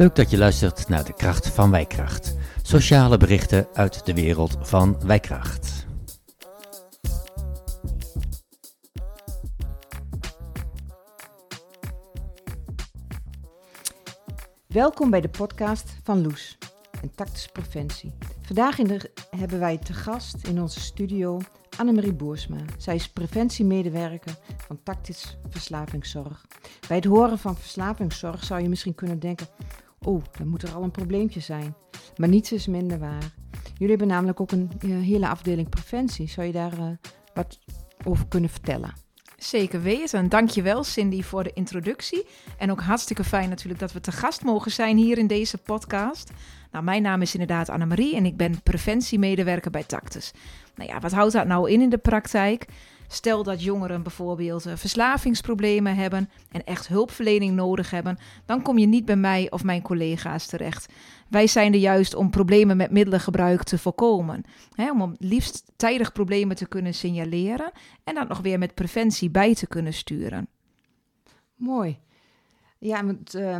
Leuk dat je luistert naar de kracht van Wijkracht. Sociale berichten uit de wereld van Wijkracht. Welkom bij de podcast van Loes, een tactische preventie. Vandaag in de, hebben wij te gast in onze studio Annemarie Boersma. Zij is preventiemedewerker van Tactisch Verslavingszorg. Bij het horen van verslavingszorg zou je misschien kunnen denken: oh, dan moet er al een probleempje zijn. Maar niets is minder waar. Jullie hebben namelijk ook een uh, hele afdeling preventie. Zou je daar uh, wat over kunnen vertellen? Zeker weten. Dankjewel Cindy voor de introductie. En ook hartstikke fijn natuurlijk dat we te gast mogen zijn hier in deze podcast. Nou, mijn naam is inderdaad Annemarie en ik ben preventiemedewerker bij Tactus. Nou ja, wat houdt dat nou in in de praktijk? Stel dat jongeren bijvoorbeeld uh, verslavingsproblemen hebben en echt hulpverlening nodig hebben, dan kom je niet bij mij of mijn collega's terecht. Wij zijn er juist om problemen met middelengebruik te voorkomen. Om liefst tijdig problemen te kunnen signaleren en dat nog weer met preventie bij te kunnen sturen. Mooi. Ja, want uh,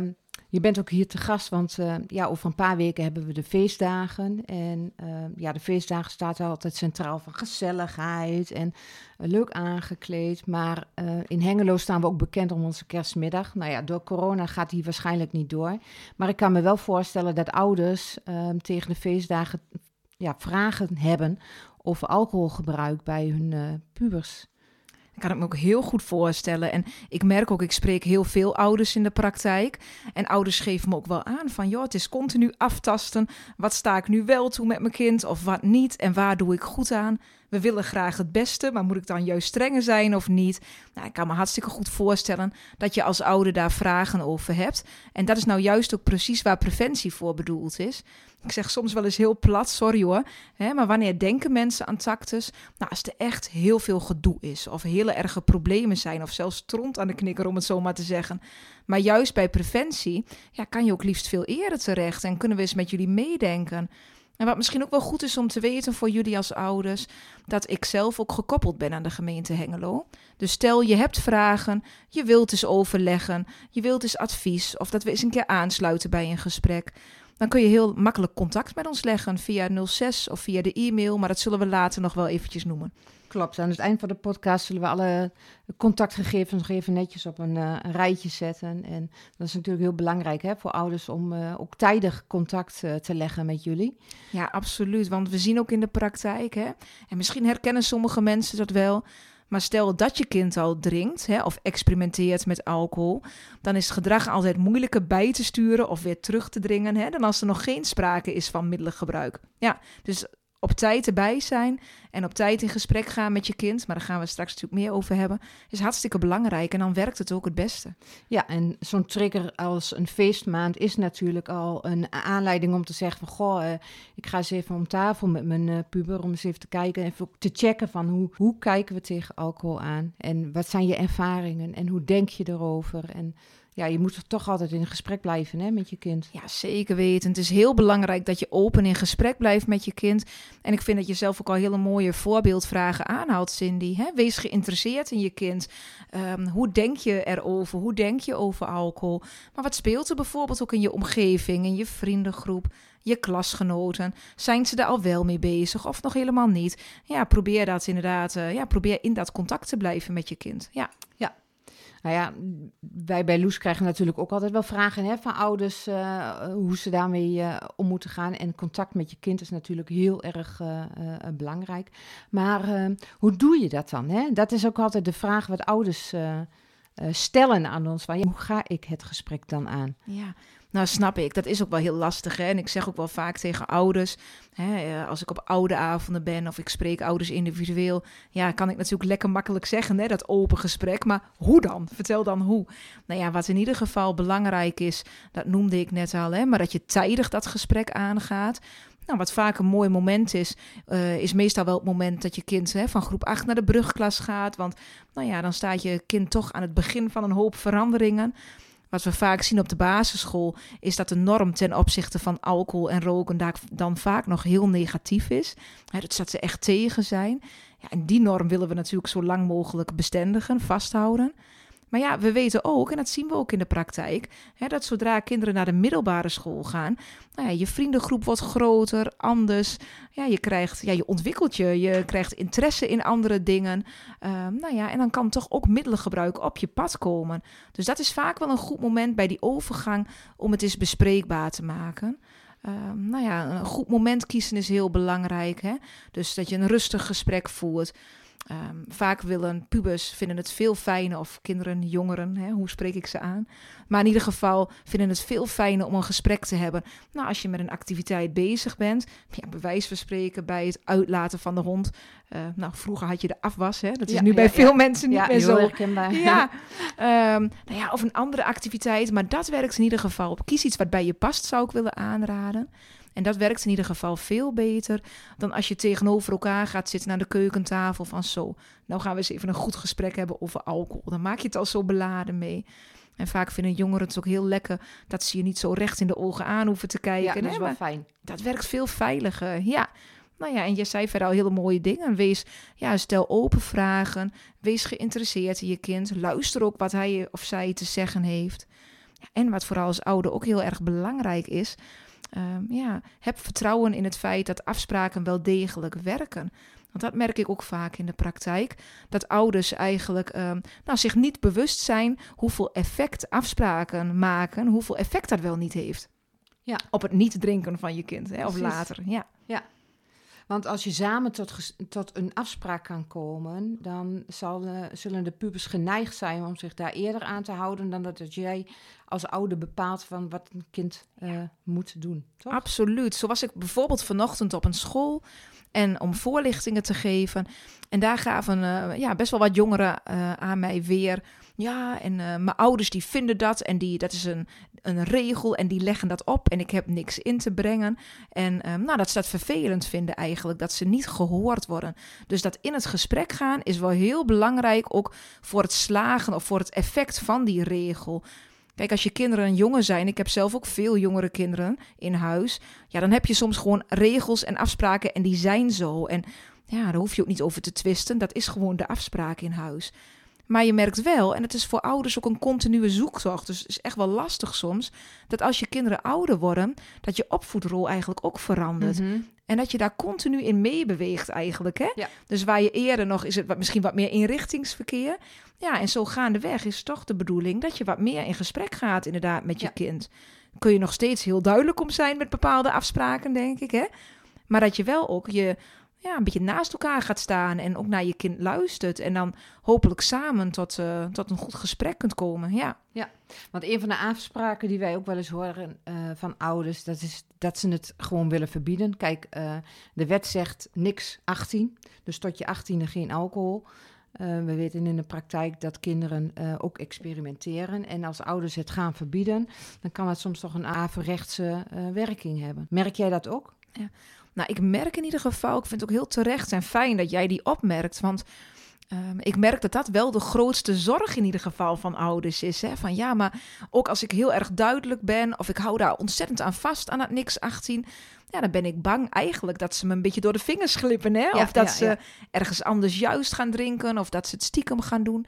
je bent ook hier te gast, want uh, ja, over een paar weken hebben we de feestdagen. En uh, ja, de feestdagen staat altijd centraal van gezelligheid en uh, leuk aangekleed. Maar in Hengelo staan we ook bekend om onze kerstmiddag. Nou ja, door corona gaat die waarschijnlijk niet door. Maar ik kan me wel voorstellen dat ouders ehm, tegen de feestdagen ja, vragen hebben over alcoholgebruik bij hun pubers. Ik kan het me ook heel goed voorstellen. En ik merk ook, ik spreek heel veel ouders in de praktijk. En ouders geven me ook wel aan van, joh, het is continu aftasten. Wat sta ik nu wel toe met mijn kind of wat niet? En waar doe ik goed aan? We willen graag het beste, maar moet ik dan juist strenger zijn of niet? Nou, ik kan me hartstikke goed voorstellen dat je als ouder daar vragen over hebt. En dat is nou juist ook precies waar preventie voor bedoeld is. Ik zeg soms wel eens heel plat, sorry hoor, hè, maar wanneer denken mensen aan tactus? Nou, als er echt heel veel gedoe is, of hele erge problemen zijn, of zelfs tront aan de knikker, om het zo maar te zeggen. Maar juist bij preventie ja, kan je ook liefst veel eerder terecht en kunnen we eens met jullie meedenken. En wat misschien ook wel goed is om te weten voor jullie als ouders, dat ik zelf ook gekoppeld ben aan de gemeente Hengelo. Dus stel je hebt vragen, je wilt eens overleggen, je wilt eens advies of dat we eens een keer aansluiten bij een gesprek. Dan kun je heel makkelijk contact met ons leggen via 06 of via de e-mail, maar dat zullen we later nog wel eventjes noemen. Klopt. Aan het eind van de podcast zullen we alle contactgegevens nog even netjes op een, een rijtje zetten. En dat is natuurlijk heel belangrijk hè, voor ouders om uh, ook tijdig contact uh, te leggen met jullie. Ja, absoluut. Want we zien ook in de praktijk, hè, en misschien herkennen sommige mensen dat wel. Maar stel dat je kind al drinkt hè, of experimenteert met alcohol, dan is het gedrag altijd moeilijker bij te sturen of weer terug te dringen hè, dan als er nog geen sprake is van middelengebruik. Ja, dus op tijd erbij zijn en op tijd in gesprek gaan met je kind, maar daar gaan we straks natuurlijk meer over hebben, is hartstikke belangrijk en dan werkt het ook het beste. Ja, en zo'n trigger als een feestmaand is natuurlijk al een aanleiding om te zeggen van goh, uh, ik ga eens even om tafel met mijn uh, puber om eens even te kijken, even te checken van hoe, hoe kijken we tegen alcohol aan en wat zijn je ervaringen en hoe denk je erover en ja, je moet toch altijd in gesprek blijven hè, met je kind. Ja, zeker weten. Het is heel belangrijk dat je open in gesprek blijft met je kind. En ik vind dat je zelf ook al hele mooie voorbeeldvragen aanhaalt, Cindy. Hè? Wees geïnteresseerd in je kind. Um, hoe denk je erover? Hoe denk je over alcohol? Maar wat speelt er bijvoorbeeld ook in je omgeving, in je vriendengroep? je klasgenoten? Zijn ze er al wel mee bezig of nog helemaal niet? Ja, probeer dat inderdaad. Uh, ja, probeer in dat contact te blijven met je kind. Ja, ja nou ja, wij bij Loes krijgen natuurlijk ook altijd wel vragen hè, van ouders uh, hoe ze daarmee uh, om moeten gaan. En contact met je kind is natuurlijk heel erg uh, belangrijk. Maar hoe doe je dat dan? Hè? Dat is ook altijd de vraag wat ouders stellen aan ons. Van, hoe ga ik het gesprek dan aan? Ja, nou, snap ik. Dat is ook wel heel lastig. Hè? En ik zeg ook wel vaak tegen ouders, hè, eh, als ik op oude avonden ben of ik spreek ouders individueel, ja, kan ik natuurlijk lekker makkelijk zeggen, hè, dat open gesprek. Maar hoe dan? Vertel dan hoe. Nou ja, wat in ieder geval belangrijk is, dat noemde ik net al, hè, maar dat je tijdig dat gesprek aangaat. Nou, wat vaak een mooi moment is, uh, is meestal wel het moment dat je kind hè, van groep 8 naar de brugklas gaat. Want nou ja, dan staat je kind toch aan het begin van een hoop veranderingen. Wat we vaak zien op de basisschool is dat de norm ten opzichte van alcohol en roken daar dan vaak nog heel negatief is. dat dat ze echt tegen zijn. Ja, en die norm willen we natuurlijk zo lang mogelijk bestendigen, vasthouden. Maar ja, we weten ook, en dat zien we ook in de praktijk, hè, dat zodra kinderen naar de middelbare school gaan, nou ja, je vriendengroep wordt groter, anders. Ja, je, krijgt, ja, je ontwikkelt je, je krijgt interesse in andere dingen. Ehm, nou ja, en dan kan toch ook middelengebruik op je pad komen. Dus dat is vaak wel een goed moment bij die overgang om het eens bespreekbaar te maken. Ehm, nou ja, een goed moment kiezen is heel belangrijk. Hè? Dus dat je een rustig gesprek voert. Ehm, vaak willen pubers vinden het veel fijner, of kinderen, jongeren, hè, hoe spreek ik ze aan? Maar in ieder geval vinden het veel fijner om een gesprek te hebben. Nou, als je met een activiteit bezig bent, ja, bewijs van spreken bij het uitlaten van de hond. Uh, nou, vroeger had je de afwas, hè? dat is nu bij veel mensen niet meer zo. Herkenbaar. Ja, um, nou ja, of een andere activiteit, maar dat werkt in ieder geval. Kies iets wat bij je past, zou ik willen aanraden. En dat werkt in ieder geval veel beter dan als je tegenover elkaar gaat zitten aan de keukentafel van zo. Nou gaan we eens even een goed gesprek hebben over alcohol. Dan maak je het al zo beladen mee. En vaak vinden jongeren het ook heel lekker dat ze je niet zo recht in de ogen aan hoeven te kijken. Ja, dat is wel fijn. Dat werkt veel veiliger, ja. Nou ja, en je zei verder al hele mooie dingen. Wees, ja, stel open vragen. Wees geïnteresseerd in je kind. Luister ook wat hij of zij te zeggen heeft. En wat vooral als ouder ook heel erg belangrijk is, um, ja, heb vertrouwen in het feit dat afspraken wel degelijk werken. Want dat merk ik ook vaak in de praktijk. Dat ouders eigenlijk um, nou, zich niet bewust zijn hoeveel effect afspraken maken, hoeveel effect dat wel niet heeft. Ja. Op het niet drinken van je kind, hè, of later. Ja. Want als je samen tot, tot een afspraak kan komen, dan zal, zullen de pubers geneigd zijn om zich daar eerder aan te houden dan dat jij als ouder bepaalt van wat een kind uh, moet doen. Toch? Absoluut. Zo was ik bijvoorbeeld vanochtend op een school en om voorlichtingen te geven. En daar gaven uh, ja, best wel wat jongeren aan mij weer ja, en uh, mijn ouders die vinden dat en die, dat is een, een regel en die leggen dat op en ik heb niks in te brengen. En um, nou, dat ze dat vervelend vinden eigenlijk, dat ze niet gehoord worden. Dus dat in het gesprek gaan is wel heel belangrijk ook voor het slagen of voor het effect van die regel. Kijk, als je kinderen een jongen zijn, ik heb zelf ook veel jongere kinderen in huis, ja, dan heb je soms gewoon regels en afspraken en die zijn zo. En ja, daar hoef je ook niet over te twisten, dat is gewoon de afspraak in huis. Maar je merkt wel, en het is voor ouders ook een continue zoektocht, dus het is echt wel lastig soms, dat als je kinderen ouder worden, dat je opvoedrol eigenlijk ook verandert. Mhm. En dat je daar continu in meebeweegt eigenlijk. Hè? Ja. Dus waar je eerder nog is het wat, misschien wat meer inrichtingsverkeer. Ja, en zo gaandeweg is toch de bedoeling dat je wat meer in gesprek gaat inderdaad met je kind. Kun je nog steeds heel duidelijk om zijn met bepaalde afspraken, denk ik. Hè? Maar dat je wel ook je ja, een beetje naast elkaar gaat staan en ook naar je kind luistert. En dan hopelijk samen tot, uh, tot een goed gesprek kunt komen. Ja. ja, want een van de afspraken die wij ook wel eens horen uh, van ouders, dat is dat ze het gewoon willen verbieden. Kijk, uh, de wet zegt niks 18, dus tot je 18e geen alcohol. we weten in de praktijk dat kinderen ook experimenteren. En als ouders het gaan verbieden, dan kan het soms toch een averechtse werking hebben. Merk jij dat ook? Ja. Nou, ik merk in ieder geval, ik vind het ook heel terecht en fijn dat jij die opmerkt. Want um, ik merk dat dat wel de grootste zorg in ieder geval van ouders is. Hè? Van ja, maar ook als ik heel erg duidelijk ben of ik hou daar ontzettend aan vast aan het niks 18. Ja, dan ben ik bang eigenlijk dat ze me een beetje door de vingers glippen. Hè? of dat ze ergens anders juist gaan drinken of dat ze het stiekem gaan doen.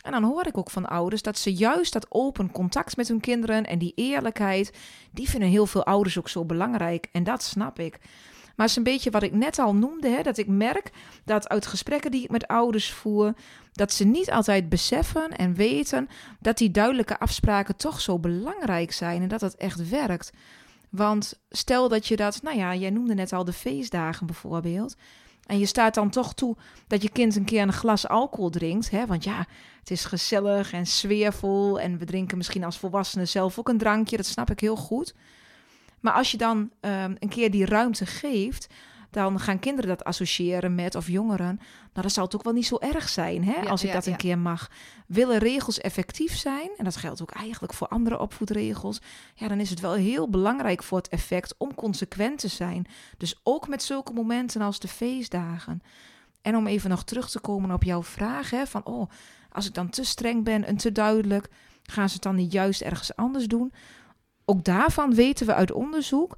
En dan hoor ik ook van ouders dat ze juist dat open contact met hun kinderen en die eerlijkheid, die vinden heel veel ouders ook zo belangrijk. En dat snap ik. Maar het is een beetje wat ik net al noemde, hè, dat ik merk dat uit gesprekken die ik met ouders voer, dat ze niet altijd beseffen en weten dat die duidelijke afspraken toch zo belangrijk zijn en dat het echt werkt. Want stel dat je dat, nou ja, jij noemde net al de feestdagen bijvoorbeeld. En je staat dan toch toe dat je kind een keer een glas alcohol drinkt. Hè? Want ja, het is gezellig en sfeervol. En we drinken misschien als volwassenen zelf ook een drankje. Dat snap ik heel goed. Maar als je dan um, een keer die ruimte geeft, dan gaan kinderen dat associëren met, of jongeren, nou, dan zal het ook wel niet zo erg zijn, hè, als ik dat een keer mag. Willen regels effectief zijn, en dat geldt ook eigenlijk voor andere opvoedregels, ja, dan is het wel heel belangrijk voor het effect om consequent te zijn. Dus ook met zulke momenten als de feestdagen. En om even nog terug te komen op jouw vraag, hè, van, oh, als ik dan te streng ben en te duidelijk, gaan ze het dan niet juist ergens anders doen? Ook daarvan weten we uit onderzoek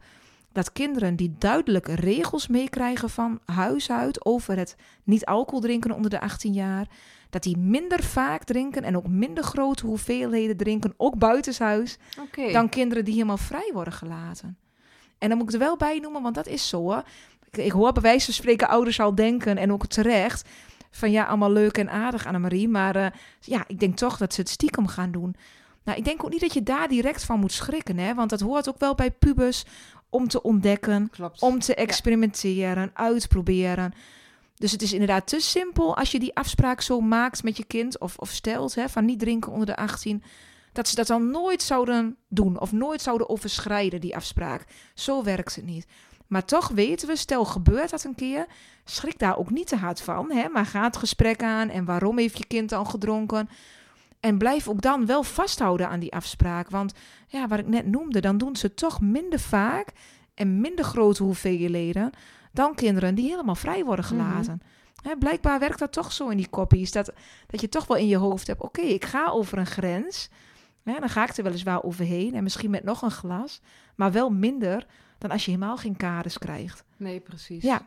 dat kinderen die duidelijke regels meekrijgen van huis uit over het niet alcohol drinken onder de 18 jaar, dat die minder vaak drinken en ook minder grote hoeveelheden drinken, ook buitenshuis, dan kinderen die helemaal vrij worden gelaten. En dan moet ik er wel bij noemen, want dat is zo. Hè. Ik, ik hoor bij wijze van spreken ouders al denken, en ook terecht, van ja, allemaal leuk en aardig, Annemarie, maar eh, ja, ik denk toch dat ze het stiekem gaan doen. Nou, ik denk ook niet dat je daar direct van moet schrikken, hè, want dat hoort ook wel bij pubers om te ontdekken, Klopt. om te experimenteren, uitproberen. Dus het is inderdaad te simpel als je die afspraak zo maakt met je kind of, of stelt hè, van niet drinken onder de 18, dat ze dat dan nooit zouden doen of nooit zouden overschrijden, die afspraak. Zo werkt het niet. Maar toch weten we, stel gebeurt dat een keer, schrik daar ook niet te hard van, hè, maar ga het gesprek aan en waarom heeft je kind al gedronken? En blijf ook dan wel vasthouden aan die afspraak. Want ja, wat ik net noemde, dan doen ze toch minder vaak en minder grote hoeveelheden dan kinderen die helemaal vrij worden Mhm. gelaten. Hè, blijkbaar werkt dat toch zo in die koppies. Dat, dat je toch wel in je hoofd hebt, oké, ik ga over een grens. Hè, dan ga ik er weliswaar overheen en misschien met nog een glas. Maar wel minder dan als je helemaal geen kaders krijgt. Nee, precies. Ja,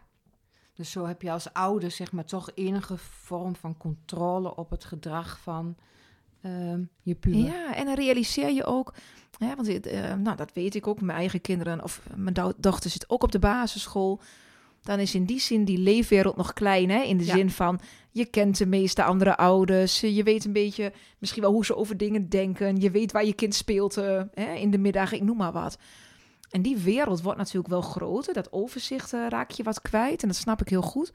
Dus zo heb je als ouder zeg maar toch enige vorm van controle op het gedrag van ehm, je puber. Ja, en dan realiseer je ook, hè, want dit, eh, nou, dat weet ik ook, mijn eigen kinderen of mijn do- dochter zit ook op de basisschool. Dan is in die zin die leefwereld nog klein, hè? in de Ja. zin van je kent de meeste andere ouders, je weet een beetje misschien wel hoe ze over dingen denken, je weet waar je kind speelt eh, hè, in de middag, ik noem maar wat. En die wereld wordt natuurlijk wel groter, dat overzicht eh, raak je wat kwijt en dat snap ik heel goed.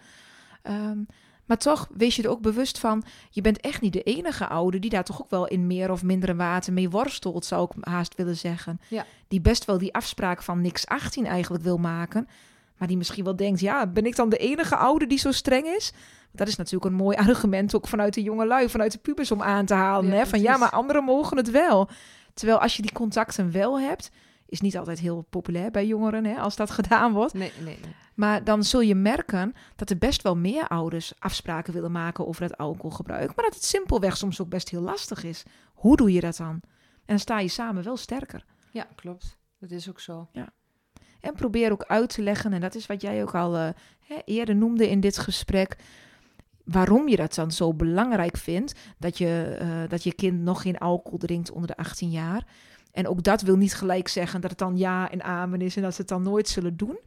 Ehm, maar toch wees je er ook bewust van, je bent echt niet de enige ouder die daar toch ook wel in meer of mindere mate mee worstelt, zou ik haast willen zeggen. Ja. Die best wel die afspraak van niks 18 eigenlijk wil maken. Maar die misschien wel denkt, ja, ben ik dan de enige ouder die zo streng is? Dat is natuurlijk een mooi argument ook vanuit de jonge lui, vanuit de pubers om aan te halen. Ja, hè? Van ja, maar anderen mogen het wel. Terwijl als je die contacten wel hebt, is niet altijd heel populair bij jongeren hè, als dat gedaan wordt. Nee, nee, nee. Maar dan zul je merken dat er best wel meer ouders afspraken willen maken over het alcoholgebruik. Maar dat het simpelweg soms ook best heel lastig is. Hoe doe je dat dan? En dan sta je samen wel sterker. Ja, klopt. Dat is ook zo. En probeer ook uit te leggen, en dat is wat jij ook al eh, eerder noemde in dit gesprek, waarom je dat dan zo belangrijk vindt, dat je, eh, dat je kind nog geen alcohol drinkt onder de 18 jaar. En ook dat wil niet gelijk zeggen dat het dan ja en amen is en dat ze het dan nooit zullen doen.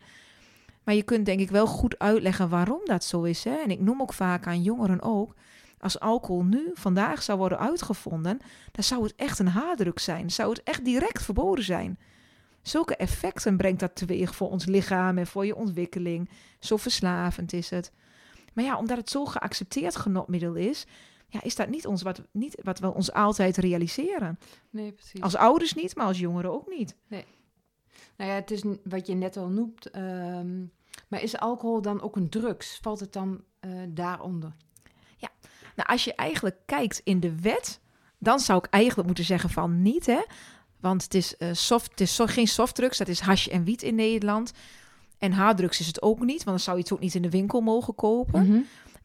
Maar je kunt denk ik wel goed uitleggen waarom dat zo is. Hè? En ik noem ook vaak aan jongeren ook, als alcohol nu vandaag zou worden uitgevonden, dan zou het echt een haardruk zijn. Zou het echt direct verboden zijn. Zulke effecten brengt dat teweeg voor ons lichaam en voor je ontwikkeling. Zo verslavend is het. Maar ja, omdat het zo geaccepteerd genotmiddel is, ja, is dat niet, ons wat, niet wat we ons altijd realiseren. Nee, precies. Als ouders niet, maar als jongeren ook niet. Nou ja, het is wat je net al noemt. ehm, maar is alcohol dan ook een drugs? Valt het dan eh, daaronder? Nou, als je eigenlijk kijkt in de wet, dan zou ik eigenlijk moeten zeggen van niet, hè. Want het is, eh, soft, het is geen softdrugs, dat is hash en wiet in Nederland. En harddrugs is het ook niet, want dan zou je het ook niet in de winkel mogen kopen. Mhm.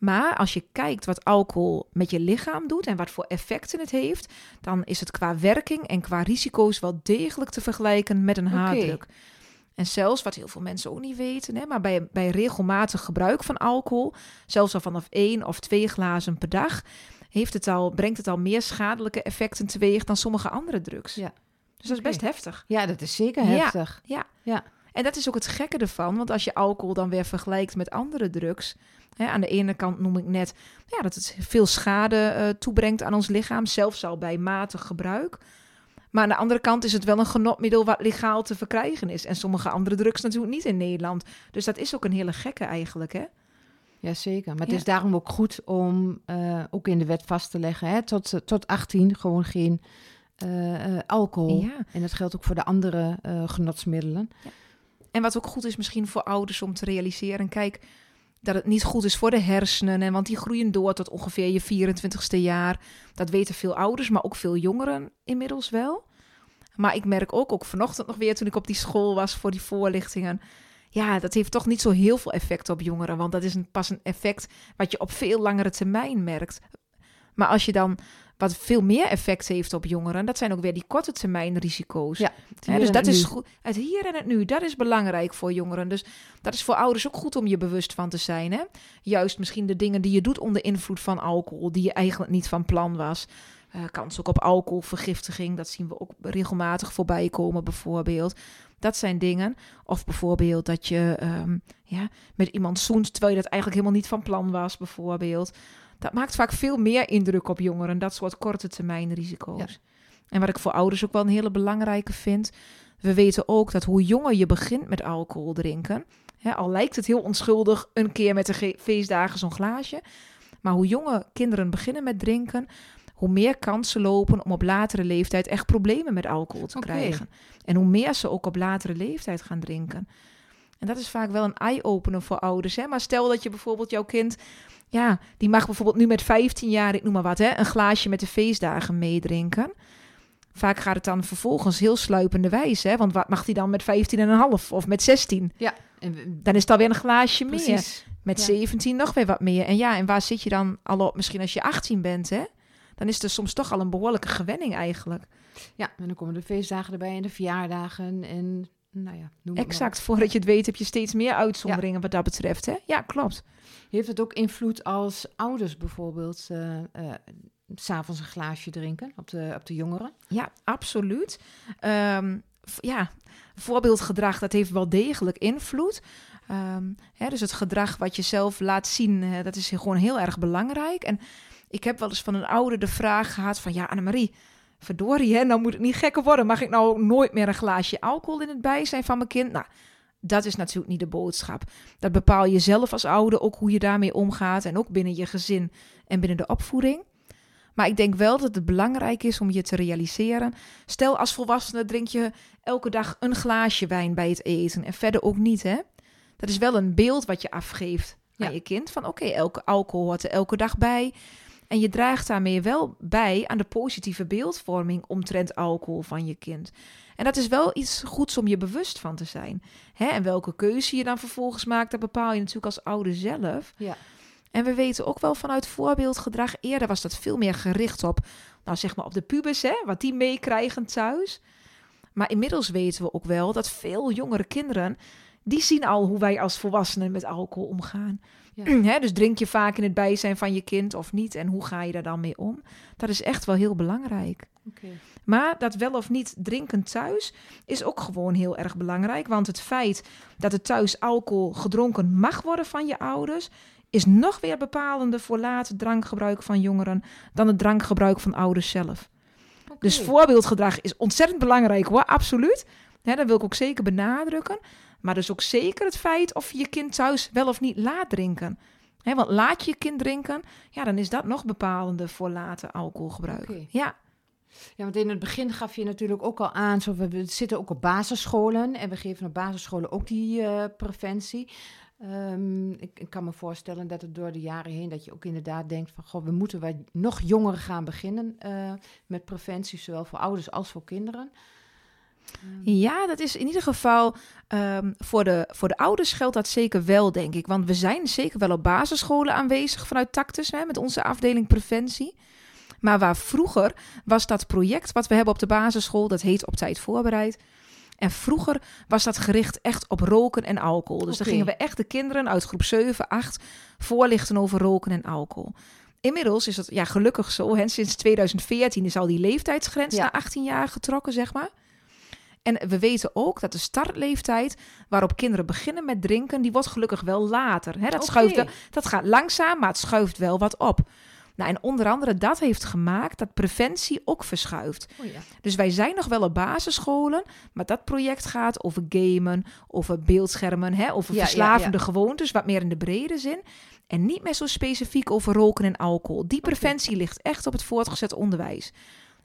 Maar als je kijkt wat alcohol met je lichaam doet en wat voor effecten het heeft, dan is het qua werking en qua risico's wel degelijk te vergelijken met een Oké. harddruk. En zelfs wat heel veel mensen ook niet weten, hè, maar bij, bij regelmatig gebruik van alcohol, zelfs al vanaf één of twee glazen per dag, heeft het al, brengt het al meer schadelijke effecten teweeg dan sommige andere drugs. Ja. Dus dat is best heftig. Ja, dat is zeker Ja. heftig. En dat is ook het gekke ervan, want als je alcohol dan weer vergelijkt met andere drugs. Hè, aan de ene kant noem ik net ja, dat het veel schade eh, toebrengt aan ons lichaam, zelfs al bij matig gebruik. Maar aan de andere kant is het wel een genotmiddel wat legaal te verkrijgen is. En sommige andere drugs natuurlijk niet in Nederland. Dus dat is ook een hele gekke eigenlijk, hè? Jazeker. Maar het Ja. is daarom ook goed om eh, ook in de wet vast te leggen. Hè? Tot, eh, tot 18 gewoon geen alcohol. Ja. En dat geldt ook voor de andere genotsmiddelen. En wat ook goed is misschien voor ouders om te realiseren, kijk, dat het niet goed is voor de hersenen. En want die groeien door tot ongeveer je 24ste jaar. Dat weten veel ouders, maar ook veel jongeren inmiddels wel. Maar ik merk ook, ook vanochtend nog weer toen ik op die school was voor die voorlichtingen. Ja, dat heeft toch niet zo heel veel effect op jongeren. Want dat is een, pas een effect wat je op veel langere termijn merkt. Maar als je dan wat veel meer effect heeft op jongeren, dat zijn ook weer die korte termijn risico's. Ja, dus dat is goed. Het hier en het nu, dat is belangrijk voor jongeren. Dus dat is voor ouders ook goed om je bewust van te zijn. Hè? Juist misschien de dingen die je doet onder invloed van alcohol, die je eigenlijk niet van plan was. Eh, kans ook op alcoholvergiftiging, dat zien we ook regelmatig voorbij komen, bijvoorbeeld. Dat zijn dingen. Of bijvoorbeeld dat je ehm, ja, met iemand zoent terwijl je dat eigenlijk helemaal niet van plan was, bijvoorbeeld. Dat maakt vaak veel meer indruk op jongeren, dat soort korte termijn risico's. Ja. En wat ik voor ouders ook wel een hele belangrijke vind, we weten ook dat hoe jonger je begint met alcohol drinken, hè, al lijkt het heel onschuldig een keer met de ge- feestdagen zo'n glaasje, maar hoe jonge kinderen beginnen met drinken, hoe meer kansen lopen om op latere leeftijd echt problemen met alcohol te krijgen. En hoe meer ze ook op latere leeftijd gaan drinken. En dat is vaak wel een eye-opener voor ouders. Hè? Maar stel dat je bijvoorbeeld jouw kind, ja, die mag bijvoorbeeld nu met 15 jaar, ik noem maar wat, hè, een glaasje met de feestdagen meedrinken. Vaak gaat het dan vervolgens heel sluipende wijze. Hè? Want wat mag hij dan met 15,5 of met 16? Ja, en we- Dan is het alweer een glaasje meer. Met Ja. 17 nog weer wat meer. En ja, en waar zit je dan al op? Misschien als je 18 bent, hè? Dan is er soms toch al een behoorlijke gewenning eigenlijk. Ja, en dan komen de feestdagen erbij en de verjaardagen en nou ja, noem het maar Exact. Voordat je het weet heb je steeds meer uitzonderingen wat dat betreft, hè? Ja, klopt. Heeft het ook invloed als ouders bijvoorbeeld eh eh, s'avonds een glaasje drinken op de, op de jongeren? Ja, absoluut. Ehm, ja, voorbeeldgedrag, dat heeft wel degelijk invloed. Ehm, hè, dus het gedrag wat je zelf laat zien, hè, dat is gewoon heel erg belangrijk. En ik heb wel eens van een ouder de vraag gehad van... Ja, Annemarie, verdorie, hè, nou moet het niet gekker worden. Mag ik nou nooit meer een glaasje alcohol in het bijzijn van mijn kind? Nou, dat is natuurlijk niet de boodschap. Dat bepaal je zelf als ouder ook hoe je daarmee omgaat. En ook binnen je gezin en binnen de opvoeding. Maar ik denk wel dat het belangrijk is om je te realiseren. Stel als volwassene drink je elke dag een glaasje wijn bij het eten en verder ook niet, hè? Dat is wel een beeld wat je afgeeft Ja. aan je kind. Van oké, elke alcohol hoort er elke dag bij. En je draagt daarmee wel bij aan de positieve beeldvorming omtrent alcohol van je kind. En dat is wel iets goeds om je bewust van te zijn. Hè? En welke keuze je dan vervolgens maakt, dat bepaal je natuurlijk als ouder zelf. Ja. En we weten ook wel vanuit voorbeeldgedrag, eerder was dat veel meer gericht op, nou zeg maar op de pubers, hè, wat die meekrijgen thuis. Maar inmiddels weten we ook wel dat veel jongere kinderen, die zien al hoe wij als volwassenen met alcohol omgaan. Ja. Dus drink je vaak in het bijzijn van je kind of niet en hoe ga je daar dan mee om? Dat is echt wel heel belangrijk. Maar dat wel of niet drinken thuis is ook gewoon heel erg belangrijk. Want het feit dat er thuis alcohol gedronken mag worden van je ouders, is nog weer bepalender voor later drankgebruik van jongeren dan het drankgebruik van ouders zelf. Dus voorbeeldgedrag is ontzettend belangrijk hoor, absoluut. Hè, dat wil ik ook zeker benadrukken. Maar dus ook zeker het feit of je je kind thuis wel of niet laat drinken. Want laat je je kind drinken, ja, dan is dat nog bepalender voor later alcoholgebruik. Ja, Ja, want in het begin gaf je natuurlijk ook al aan, zo, we, zitten ook op basisscholen en we geven op basisscholen ook die eh, preventie. Ehm, ik, ik kan me voorstellen dat het door de jaren heen, dat je ook inderdaad denkt van, goh, we moeten wat nog jonger gaan beginnen eh, met preventie, zowel voor ouders als voor kinderen. Ja, dat is in ieder geval ehm, voor, de, voor de ouders geldt dat zeker wel, denk ik. Want we zijn zeker wel op basisscholen aanwezig vanuit Tactus hè, met onze afdeling preventie. Maar waar vroeger was dat project wat we hebben op de basisschool, dat heet Op Tijd Voorbereid. En vroeger was dat gericht echt op roken en alcohol. Dus dan Oké. gingen we echt de kinderen uit groep 7, 8 voorlichten over roken en alcohol. Inmiddels is het ja, gelukkig zo. Hè, sinds 2014 is al die leeftijdsgrens Ja. naar 18 jaar getrokken, zeg maar. En we weten ook dat de startleeftijd waarop kinderen beginnen met drinken, die wordt gelukkig wel later. Dat, schuift wel, dat gaat langzaam, maar het schuift wel wat op. Nou, en onder andere dat heeft gemaakt dat preventie ook verschuift. Oh ja. Dus wij zijn nog wel op basisscholen, maar dat project gaat over gamen, over beeldschermen, hè, over Ja, verslavende ja. gewoontes, wat meer in de brede zin. En niet meer zo specifiek over roken en alcohol. Die preventie ligt echt op het voortgezet onderwijs.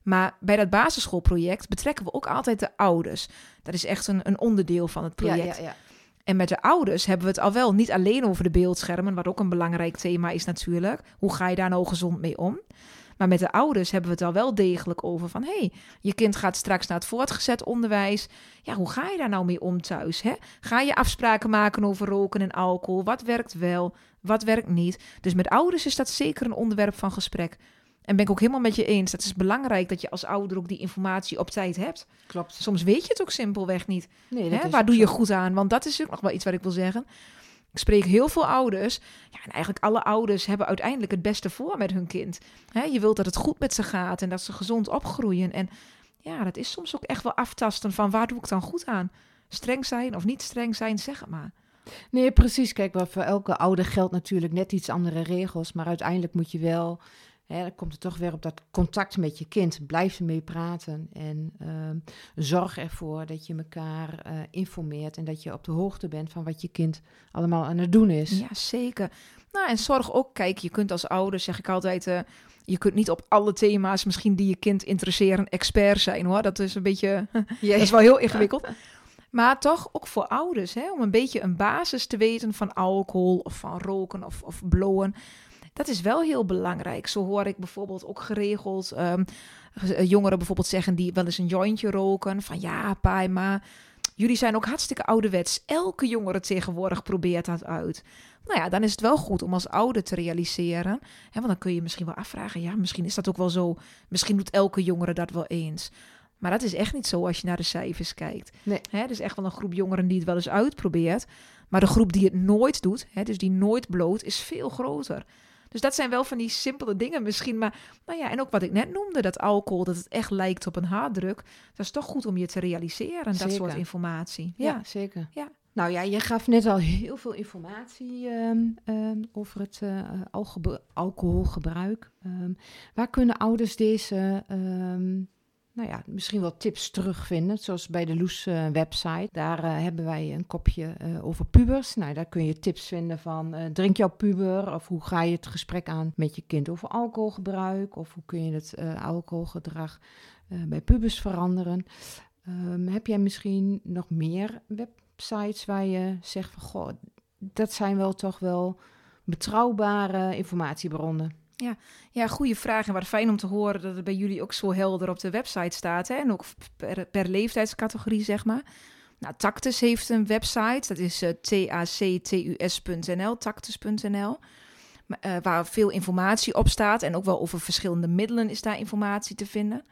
Maar bij dat basisschoolproject betrekken we ook altijd de ouders. Dat is echt een, een onderdeel van het Ja, project. ja, ja. En met de ouders hebben we het al wel niet alleen over de beeldschermen, wat ook een belangrijk thema is natuurlijk. Hoe ga je daar nou gezond mee om? Maar met de ouders hebben we het al wel degelijk over van... hé, hey, je kind gaat straks naar het voortgezet onderwijs. Ja, hoe ga je daar nou mee om thuis? Hè? Ga je afspraken maken over roken en alcohol? Wat werkt wel, wat werkt niet? Dus met ouders is dat zeker een onderwerp van gesprek. En ben ik ook helemaal met je eens. Het is belangrijk dat je als ouder ook die informatie op tijd hebt. Klopt. Soms weet je het ook simpelweg niet. Nee, dat Hè? Waar doe je goed aan? Want dat is ook nog wel iets wat ik wil zeggen. Ik spreek heel veel ouders. Ja, en eigenlijk alle ouders hebben uiteindelijk het beste voor met hun kind. Hè, je wilt dat het goed met ze gaat en dat ze gezond opgroeien. En ja, dat is soms ook echt wel aftasten van waar doe ik dan goed aan? Streng zijn of niet streng zijn, zeg het maar. Nee, precies. Kijk, voor elke ouder geldt natuurlijk net iets andere regels. Maar uiteindelijk moet je wel, dan komt het toch weer op dat contact met je kind. Blijf ermee praten en ehm, zorg ervoor dat je elkaar eh, informeert en dat je op de hoogte bent van wat je kind allemaal aan het doen is. Ja, zeker. Nou, en zorg ook, kijk, je kunt als ouder, zeg ik altijd, eh, je kunt niet op alle thema's misschien die je kind interesseren expert zijn hoor. Dat is een beetje, Ja, dat is wel heel ingewikkeld. Maar toch ook voor ouders, hè, om een beetje een basis te weten van alcohol of van roken of, of blowen. Dat is wel heel belangrijk. Zo hoor ik bijvoorbeeld ook geregeld ehm, eh, jongeren bijvoorbeeld zeggen die wel eens een jointje roken. Van ja, pa en ma, jullie zijn ook hartstikke ouderwets. Elke jongere tegenwoordig probeert dat uit. Nou ja, dan is het wel goed om als ouder te realiseren. Hè, want dan kun je misschien wel afvragen, ja, misschien is dat ook wel zo. Misschien doet elke jongere dat wel eens. Maar dat is echt niet zo als je naar de cijfers kijkt. Nee. Hè, er is echt wel een groep jongeren die het wel eens uitprobeert. Maar de groep die het nooit doet, hè, dus die nooit bloot, is veel groter. Dus dat zijn wel van die simpele dingen misschien. Maar nou ja, en ook wat ik net noemde, dat alcohol, dat het echt lijkt op een harddruk. Dat is toch goed om je te realiseren, dat Zeker. soort informatie. Ja, Ja, zeker. Ja. Nou ja, je gaf net al heel veel informatie ehm, ehm, over het eh, alcoholgebruik. Ehm, waar kunnen ouders deze, nou ja, misschien wel tips terugvinden? Zoals bij de Loes eh, website. Daar eh, hebben wij een kopje eh, over pubers. Nou, daar kun je tips vinden van drink jouw puber? Of hoe ga je het gesprek aan met je kind over alcoholgebruik? Of hoe kun je het alcoholgedrag bij pubers veranderen? Ehm, heb jij misschien nog meer websites waar je zegt van goh, dat zijn wel toch wel betrouwbare informatiebronnen? Ja goede vraag. En wat fijn om te horen dat het bij jullie ook zo helder op de website staat. Hè? En ook per, leeftijdscategorie, zeg maar. Nou, Tactus heeft een website. Dat is eh, tactus.nl, tactus.nl. Maar, eh, waar veel informatie op staat. En ook wel over verschillende middelen is daar informatie te vinden.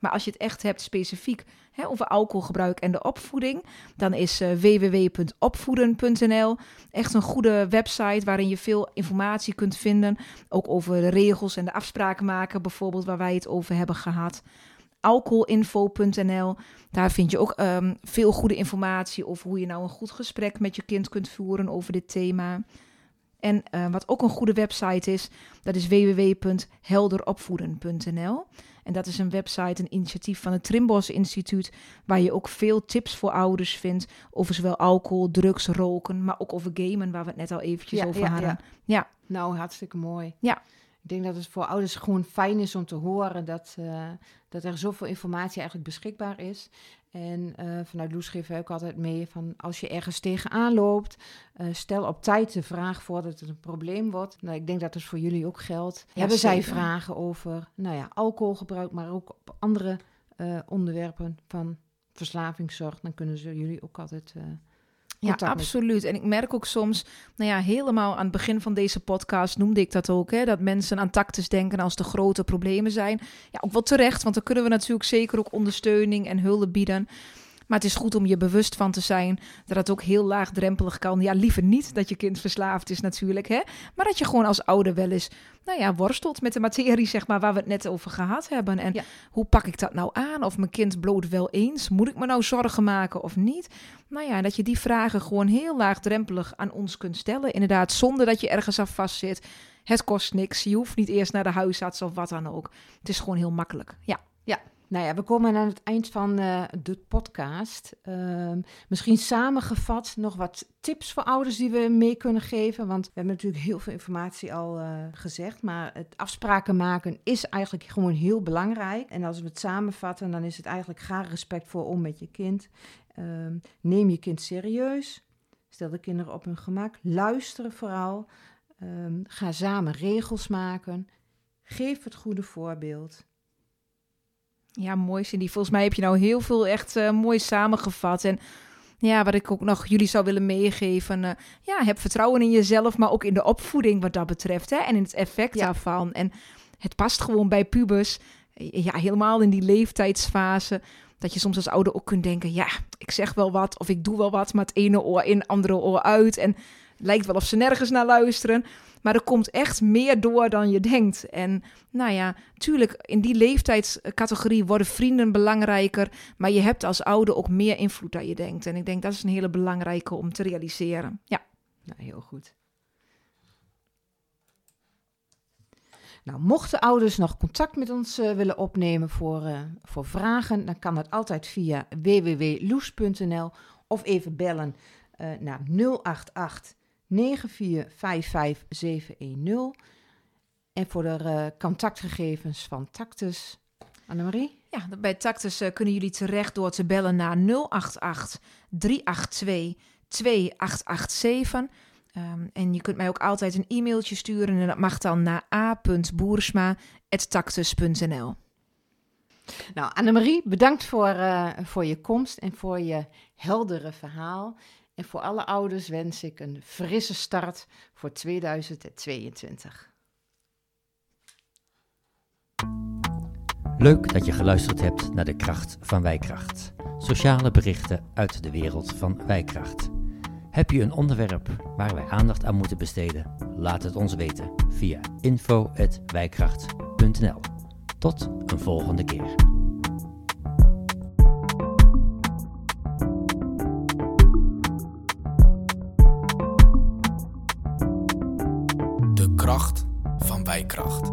Maar als je het echt hebt specifiek hè, over alcoholgebruik en de opvoeding, dan is eh, www.opvoeden.nl echt een goede website waarin je veel informatie kunt vinden. Ook over de regels en de afspraken maken, bijvoorbeeld waar wij het over hebben gehad. Alcoholinfo.nl, daar vind je ook ehm, veel goede informatie over hoe je nou een goed gesprek met je kind kunt voeren over dit thema. En eh, wat ook een goede website is, dat is www.helderopvoeden.nl. En dat is een website, een initiatief van het Trimbos Instituut, waar je ook veel tips voor ouders vindt over zowel alcohol, drugs, roken, maar ook over gamen, waar we het net al eventjes Ja, over ja, hadden. ja. Ja. Nou, hartstikke mooi. Ja. Ik denk dat het voor ouders gewoon fijn is om te horen dat, eh, dat er zoveel informatie eigenlijk beschikbaar is. En eh, vanuit Loes geven wij ook altijd mee van als je ergens tegenaan loopt, eh, stel op tijd de vraag voordat het een probleem wordt. Nou, ik denk dat het voor jullie ook geldt. Ja, Hebben zij vragen over nou ja, alcoholgebruik, maar ook op andere onderwerpen van verslavingszorg, dan kunnen ze jullie ook altijd Ja, absoluut. En ik merk ook soms, nou ja, helemaal aan het begin van deze podcast noemde ik dat ook, hè, dat mensen aan tactus denken als er grote problemen zijn. Ja, ook wel terecht, want dan kunnen we natuurlijk zeker ook ondersteuning en hulp bieden. Maar het is goed om je bewust van te zijn dat het ook heel laagdrempelig kan. Ja, liever niet dat je kind verslaafd is natuurlijk, hè. Maar dat je gewoon als ouder wel eens, nou ja, worstelt met de materie, zeg maar, waar we het net over gehad hebben. En Ja. hoe pak ik dat nou aan? Of mijn kind bloot wel eens? Moet ik me nou zorgen maken of niet? Nou ja, dat je die vragen gewoon heel laagdrempelig aan ons kunt stellen. Inderdaad, zonder dat je ergens aan vastzit. Het kost niks. Je hoeft niet eerst naar de huisarts of wat dan ook. Het is gewoon heel makkelijk. Ja. Nou ja, we komen aan het eind van eh, de podcast. Ehm, misschien samengevat nog wat tips voor ouders die we mee kunnen geven. Want we hebben natuurlijk heel veel informatie al eh, gezegd. Maar het afspraken maken is eigenlijk gewoon heel belangrijk. En als we het samenvatten, dan is het eigenlijk ga respect voor om met je kind. Ehm, neem je kind serieus. Stel de kinderen op hun gemak. Luisteren vooral. Ehm, ga samen regels maken. Geef het goede voorbeeld. Ja, mooi Cindy. Volgens mij heb je nou heel veel echt eh, mooi samengevat. En ja, wat ik ook nog jullie zou willen meegeven. eh, ja, heb vertrouwen in jezelf, maar ook in de opvoeding wat dat betreft. Hè? En in het effect Ja. daarvan. En het past gewoon bij pubers. Ja, helemaal in die leeftijdsfase. Dat je soms als ouder ook kunt denken: ja, ik zeg wel wat of ik doe wel wat, maar het ene oor in, andere oor uit. En lijkt wel of ze nergens naar luisteren. Maar er komt echt meer door dan je denkt. En nou ja, tuurlijk, in die leeftijdscategorie worden vrienden belangrijker. Maar je hebt als ouder ook meer invloed dan je denkt. En ik denk dat is een hele belangrijke om te realiseren. Ja. Nou, heel goed. Nou, mochten ouders nog contact met ons uh, willen opnemen voor, uh, voor vragen, dan kan dat altijd via www.loes.nl of even bellen uh, naar 088 9455710. En voor de contactgegevens van Tactus, Annemarie? Ja, bij Tactus kunnen jullie terecht door te bellen naar 088 382 2887. Um, en je kunt mij ook altijd een e-mailtje sturen en dat mag dan naar a.boersma.tactus.nl. Nou, Annemarie, bedankt voor, uh, voor je komst en voor je heldere verhaal. En voor alle ouders wens ik een frisse start voor 2022. Leuk dat je geluisterd hebt naar de kracht van Wijkracht. Sociale berichten uit de wereld van Wijkracht. Heb je een onderwerp waar wij aandacht aan moeten besteden? Laat het ons weten via info.wijkracht.nl. Tot een volgende keer. Kracht van wijkracht.